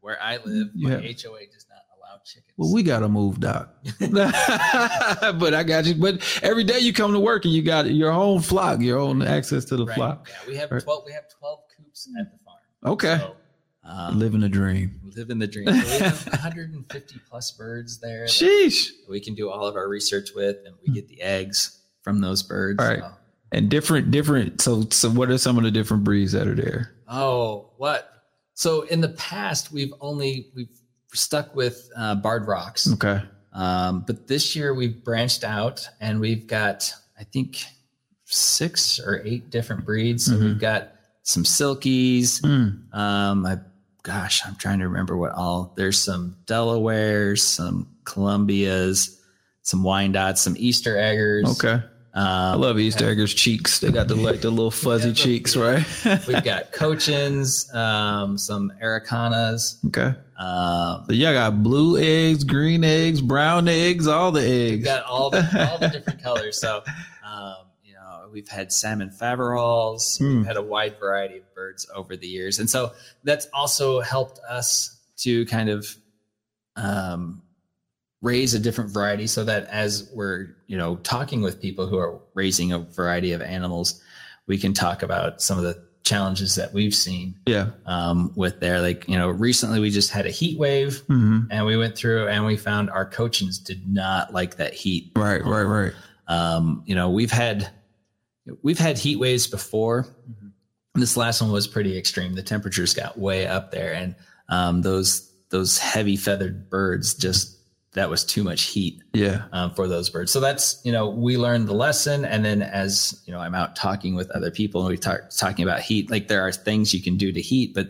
Speaker 5: where i live my
Speaker 1: have-
Speaker 5: hoa does not allow chickens
Speaker 1: Well, we gotta move, Doc. but I got you. But every day you come to work and you got your own flock, your own access to the
Speaker 5: Right.
Speaker 1: flock.
Speaker 5: Yeah, we have
Speaker 1: Right.
Speaker 5: twelve. We have twelve coops at the farm.
Speaker 1: Okay,
Speaker 5: So, um,
Speaker 1: living a dream.
Speaker 5: living the dream. So we have 150 plus birds there. that
Speaker 1: Sheesh.
Speaker 5: we can do all of our research with, and we get the eggs from those birds.
Speaker 1: All right.
Speaker 5: So-
Speaker 1: And different, different. So, so what are some of the different breeds that are there?
Speaker 5: Oh, what? So in the past, we've only we've stuck with uh, barred rocks,
Speaker 1: Okay.
Speaker 5: um, but this year we've branched out, and we've got I think six or eight different breeds. So
Speaker 1: Mhm.
Speaker 5: we've got some silkies.
Speaker 1: Mm.
Speaker 5: Um, I, gosh, I'm trying to remember what all. There's some Delawares, some Columbias, some Wyandottes, some Easter eggers.
Speaker 1: Okay. I
Speaker 5: Um,
Speaker 1: love Easter eggers cheeks. They got the like the little fuzzy
Speaker 5: Yeah,
Speaker 1: cheeks,
Speaker 5: yeah.
Speaker 1: right?
Speaker 5: we've got Cochins, um, some Araucanas.
Speaker 1: okay.
Speaker 5: Um,
Speaker 1: So y'all got blue eggs, green eggs, brown eggs, all the
Speaker 5: we've
Speaker 1: eggs.
Speaker 5: got all the all the different colors. So, um, we've had salmon faverolles.
Speaker 1: Hmm.
Speaker 5: We've had a wide variety of birds over the years, and so that's also helped us to kind of um, raise a different variety, so that as we're you know talking with people who are raising a variety of animals, we can talk about some of the challenges that we've seen
Speaker 1: Yeah.
Speaker 5: um, with there. Like, you know, recently we just had a heat wave
Speaker 1: hmm
Speaker 5: and we went through and we found our Cochins did not like that heat.
Speaker 1: Right. Right. Right.
Speaker 5: Um, you know, we've had we've had heat waves before. This last one was pretty extreme. The temperatures got way up there, and um, those those heavy feathered birds just that was too much heat
Speaker 1: Yeah.
Speaker 5: um, for those birds. So that's you know we learned the lesson, and then as you know I'm out talking with other people and we talk talking about heat. Like there are things you can do to heat, but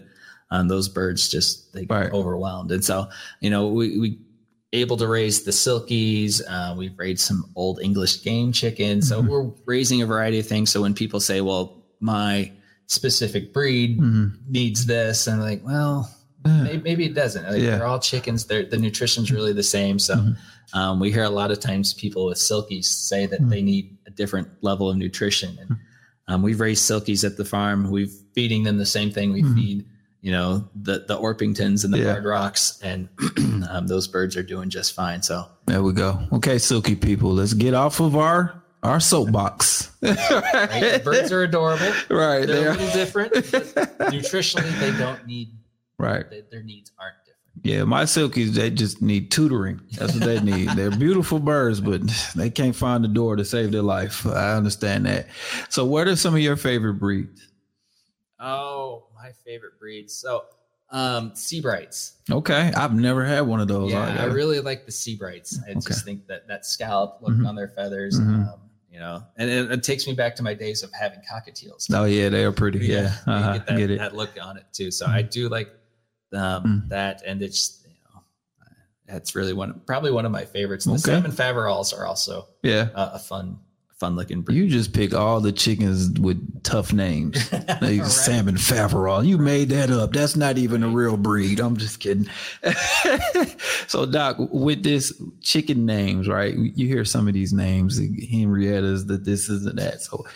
Speaker 5: um, those birds just they get
Speaker 1: Right.
Speaker 5: overwhelmed, and so you know we we able to raise the silkies. Uh, we've raised some old English game chickens, so
Speaker 1: Mhm.
Speaker 5: we're raising a variety of things. So when people say, "Well, my specific breed
Speaker 1: hmm
Speaker 5: needs this," and I'm like, well. Maybe, maybe it doesn't. Like,
Speaker 1: Yeah.
Speaker 5: They're all chickens. They're, the nutrition's really the same. So
Speaker 1: Mhm.
Speaker 5: um, we hear a lot of times people with silkies say that
Speaker 1: Mhm.
Speaker 5: they need a different level of nutrition. And um, we've raised silkies at the farm. We've feeding them the same thing we
Speaker 1: Mhm.
Speaker 5: feed, you know, the the Orpingtons and the
Speaker 1: Yeah.
Speaker 5: Barred Rocks, and um, those birds are doing just fine. So
Speaker 1: There we go. Okay, silky people, let's get off of our our soapbox.
Speaker 5: right? birds are adorable.
Speaker 1: right.
Speaker 5: They're
Speaker 1: They
Speaker 5: a little different. nutritionally, they don't need
Speaker 1: Right.
Speaker 5: they, their needs aren't different.
Speaker 1: Yeah, my silkies, they just need tutoring. That's what they need. They're beautiful birds, but they can't find the door to save their life. I understand that. So, what are some of your favorite breeds?
Speaker 5: Oh, my favorite breeds. So um, Sebrights.
Speaker 1: Okay, I've never had one of those.
Speaker 5: Yeah, I really like the Sebrights. I
Speaker 1: Okay.
Speaker 5: just think that that scallop look
Speaker 1: Mhm.
Speaker 5: on their feathers,
Speaker 1: Mhm.
Speaker 5: um, you know, and it, it takes me back to my days of having cockatiels.
Speaker 1: oh yeah, they are pretty. Yeah,
Speaker 5: you
Speaker 1: uh-huh.
Speaker 5: get, that,
Speaker 1: get it.
Speaker 5: that look on it too. So I do like um,
Speaker 1: Mm.
Speaker 5: that, and it's you know, that's really one, probably one of my favorites. And the
Speaker 1: Okay.
Speaker 5: salmon faverolles are also
Speaker 1: Yeah,
Speaker 5: uh, a fun, fun looking breed.
Speaker 1: you just pick all the chickens with tough names. Like
Speaker 5: Right.
Speaker 1: Salmon Faverol. You made that up. That's not even a real breed. I'm just kidding. so, Doc, with this chicken names, right? You hear some of these names, the Henrietta's, that this isn't that. So,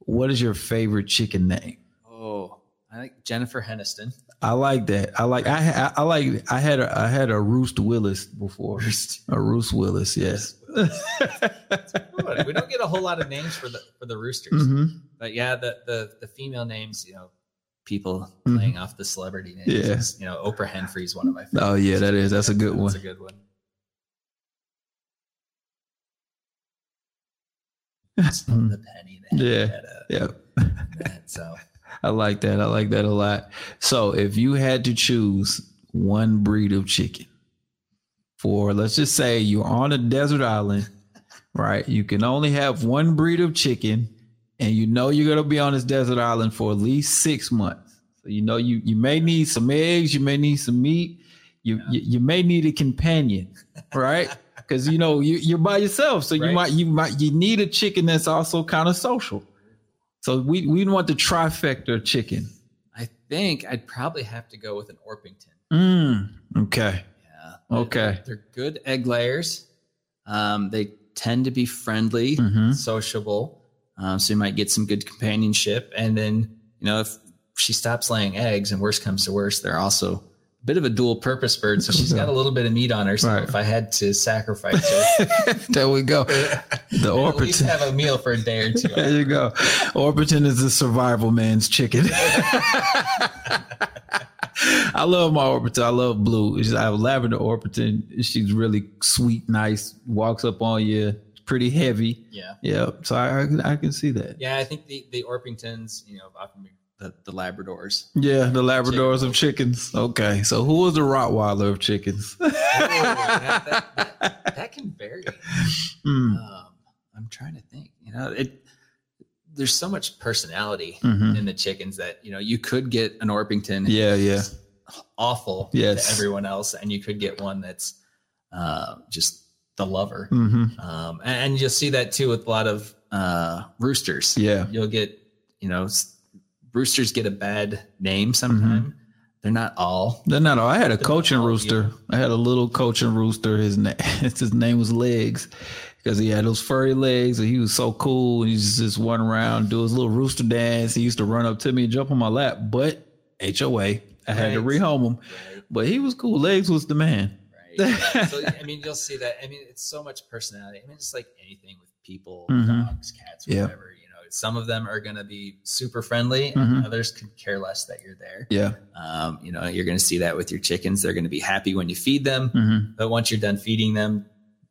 Speaker 1: what is your favorite chicken name?
Speaker 5: Oh, I like Jennifer Henniston.
Speaker 1: I like that. I like. I I, I like. I had a I had a Roost Willis before. A Roost Willis. Yes.
Speaker 5: We don't get a whole lot of names for the for the roosters.
Speaker 1: hmm
Speaker 5: But yeah, the the the female names, you know, people
Speaker 1: Mhm.
Speaker 5: playing off the celebrity names.
Speaker 1: Yeah.
Speaker 5: you know, Oprah Henfrey is one of my favorites.
Speaker 1: Oh yeah, that is. That's a good one.
Speaker 5: That's a good one.
Speaker 1: Mhm.
Speaker 5: the penny.
Speaker 1: Yeah.
Speaker 5: That, uh,
Speaker 1: Yeah.
Speaker 5: that, so
Speaker 1: I like that. I like that a lot. So, if you had to choose one breed of chicken for, let's just say you're on a desert island, right? You can only have one breed of chicken, and you know you're going to be on this desert island for at least six months. So, you know, you, you may need some eggs, you may need some meat, you, you, you may need a companion, right? Because you know you, you're by yourself, so you
Speaker 5: Right.
Speaker 1: might you might you need a chicken that's also kind of social. So we we want the trifecta chicken.
Speaker 5: I think I'd probably have to go with an Orpington.
Speaker 1: Mm, okay. Okay.
Speaker 5: They're, good egg layers. Um, they tend to be friendly,
Speaker 1: Mhm.
Speaker 5: sociable. Um, so you might get some good companionship. And then, you know, if she stops laying eggs and worse comes to worse, they're also a bit of a dual purpose bird. So she's got a little bit of meat on her. So
Speaker 1: Right.
Speaker 5: if I had to sacrifice her,
Speaker 1: there we go. The Orpington.
Speaker 5: have a meal for a day or two.
Speaker 1: There you go. Orpington is the survival man's chicken. I love my Orpington. I love Blue. I have lavender Orpington. She's really sweet, nice. Walks up on you. Pretty heavy.
Speaker 5: Yeah.
Speaker 1: Yeah. So I, I, can- I can see that.
Speaker 5: Yeah. I think the, the Orpingtons, you know, often the, the Labradors.
Speaker 1: Yeah, the Labradors of chickens. Okay, so who was the Rottweiler of chickens?
Speaker 5: Ooh, that, that- that- that can vary.
Speaker 1: Mm,
Speaker 5: Um, I'm trying to think. You know, it. There's so much personality
Speaker 1: mhm.
Speaker 5: in the chickens that you know you could get an Orpington.
Speaker 1: Yeah, yeah.
Speaker 5: Awful.
Speaker 1: Yes.
Speaker 5: To everyone else, and you could get one that's uh, just the lover.
Speaker 1: hmm
Speaker 5: Um, and, and you'll see that too with a lot of uh, roosters.
Speaker 1: Yeah.
Speaker 5: You'll get, you know, roosters get a bad name sometime. They're not all.
Speaker 1: They're not all. I had a
Speaker 5: Cochin
Speaker 1: rooster.
Speaker 5: you.
Speaker 1: I had a little Cochin rooster. His name, his name was Legs, because he had those furry legs, and he was so cool. He just just run around, do his little rooster dance. He used to run up to me and jump on my lap, but HOA. I had to rehome him,
Speaker 5: Right.
Speaker 1: but he was cool. Legs was the man.
Speaker 5: Right. so I mean, you'll see that. I mean, it's so much personality. I mean, it's like anything with people,
Speaker 1: Mhm.
Speaker 5: dogs, cats, whatever. You know, some of them are going to be super friendly, and
Speaker 1: Mhm.
Speaker 5: others could care less that you're there.
Speaker 1: Yeah.
Speaker 5: Um, you know, you're going to see that with your chickens. They're going to be happy when you feed them,
Speaker 1: hmm
Speaker 5: but once you're done feeding them,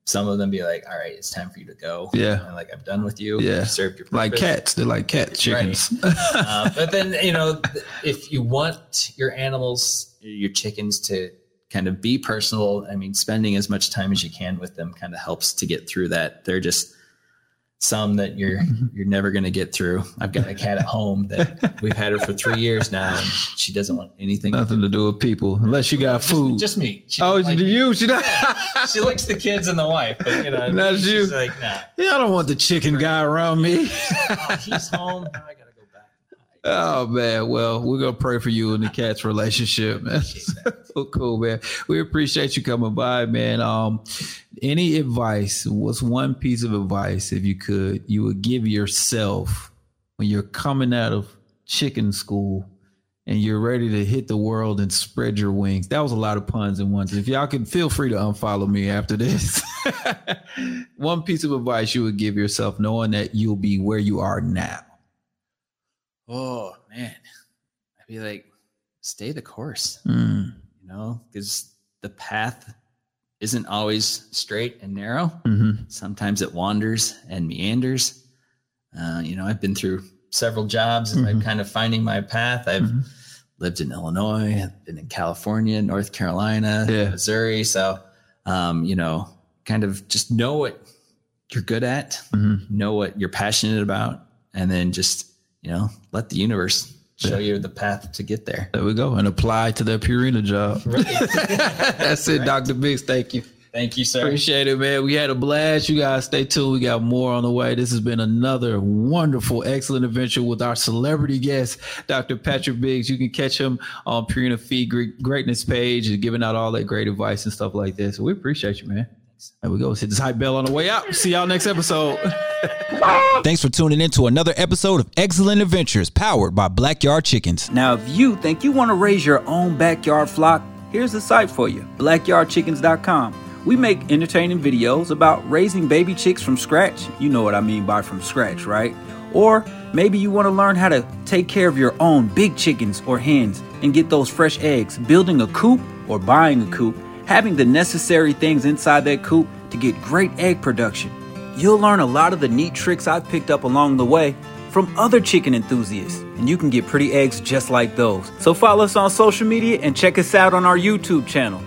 Speaker 5: some of them be like, "All right, it's time for you to go."
Speaker 1: Yeah.
Speaker 5: And like I'm done with you.
Speaker 1: Yeah.
Speaker 5: You've served your purpose.
Speaker 1: Like cats. They're like cat chickens.
Speaker 5: uh, but then you know if you want your animals your chickens to kind of be personal i mean spending as much time as you can with them kind of helps to get through that they're just some that you're mm-hmm. you're never going to get through i've got a cat at home that we've had her for three years now and she doesn't want anything
Speaker 1: Nothing to do with people unless you got food.
Speaker 5: just me she,
Speaker 1: oh,
Speaker 5: like-
Speaker 1: you? She not-
Speaker 5: she likes the kids and the wife but you know
Speaker 1: Not
Speaker 5: she's
Speaker 1: you.
Speaker 5: like nah
Speaker 1: yeah, I don't want the chicken guy around me.
Speaker 5: oh, he's home i gotta go back
Speaker 1: Oh man, well, we're gonna pray for you and the cat's relationship, man. so cool, man. We appreciate you coming by, man. Um, any advice? What's one piece of advice, if you could, you would give yourself when you're coming out of chicken school and you're ready to hit the world and spread your wings? That was a lot of puns and one. If y'all can feel free to unfollow me after this. one piece of advice you would give yourself, knowing that you'll be where you are now.
Speaker 5: Oh man i'd be like stay the course
Speaker 1: Mm.
Speaker 5: you know, because the path isn't always straight and narrow.
Speaker 1: Mm-hmm.
Speaker 5: Sometimes it wanders and meanders. Uh, you know, I've been through several jobs and I'm
Speaker 1: Mhm.
Speaker 5: kind of finding my path. I've
Speaker 1: Mhm.
Speaker 5: lived in Illinois, I've been in California, North Carolina,
Speaker 1: Yeah.
Speaker 5: Missouri. So, um, you know, kind of just know what you're good at,
Speaker 1: Mhm.
Speaker 5: know what you're passionate about, and then just, you know, let the universe show you the path to get there.
Speaker 1: There we go. And apply to that Purina job.
Speaker 5: Right.
Speaker 1: That's it, Dr. Biggs. Thank you.
Speaker 5: Thank you, sir.
Speaker 1: Appreciate it, man. We had a blast. You guys stay tuned. We got more on the way. This has been another wonderful, excellent adventure with our celebrity guest, Dr. Patrick Biggs. You can catch him on Purina Feed Greatness page and giving out all that great advice and stuff like this. So we appreciate you, man. There we go. Let's hit this hype bell on the way out. See y'all next episode.
Speaker 6: Thanks for tuning in to another episode of Eggcellent Adventures powered by Blackyard Chickens.
Speaker 7: Now, if you think you want to raise your own backyard flock, here's the site for you blackyardchickens.com. We make entertaining videos about raising baby chicks from scratch. You know what I mean by from scratch, right? Or maybe you want to learn how to take care of your own big chickens or hens and get those fresh eggs, building a coop or buying a coop, having the necessary things inside that coop to get great egg production. You'll learn a lot of the neat tricks I've picked up along the way from other chicken enthusiasts, and you can get pretty eggs just like those. So follow us on social media and check us out on our YouTube channel.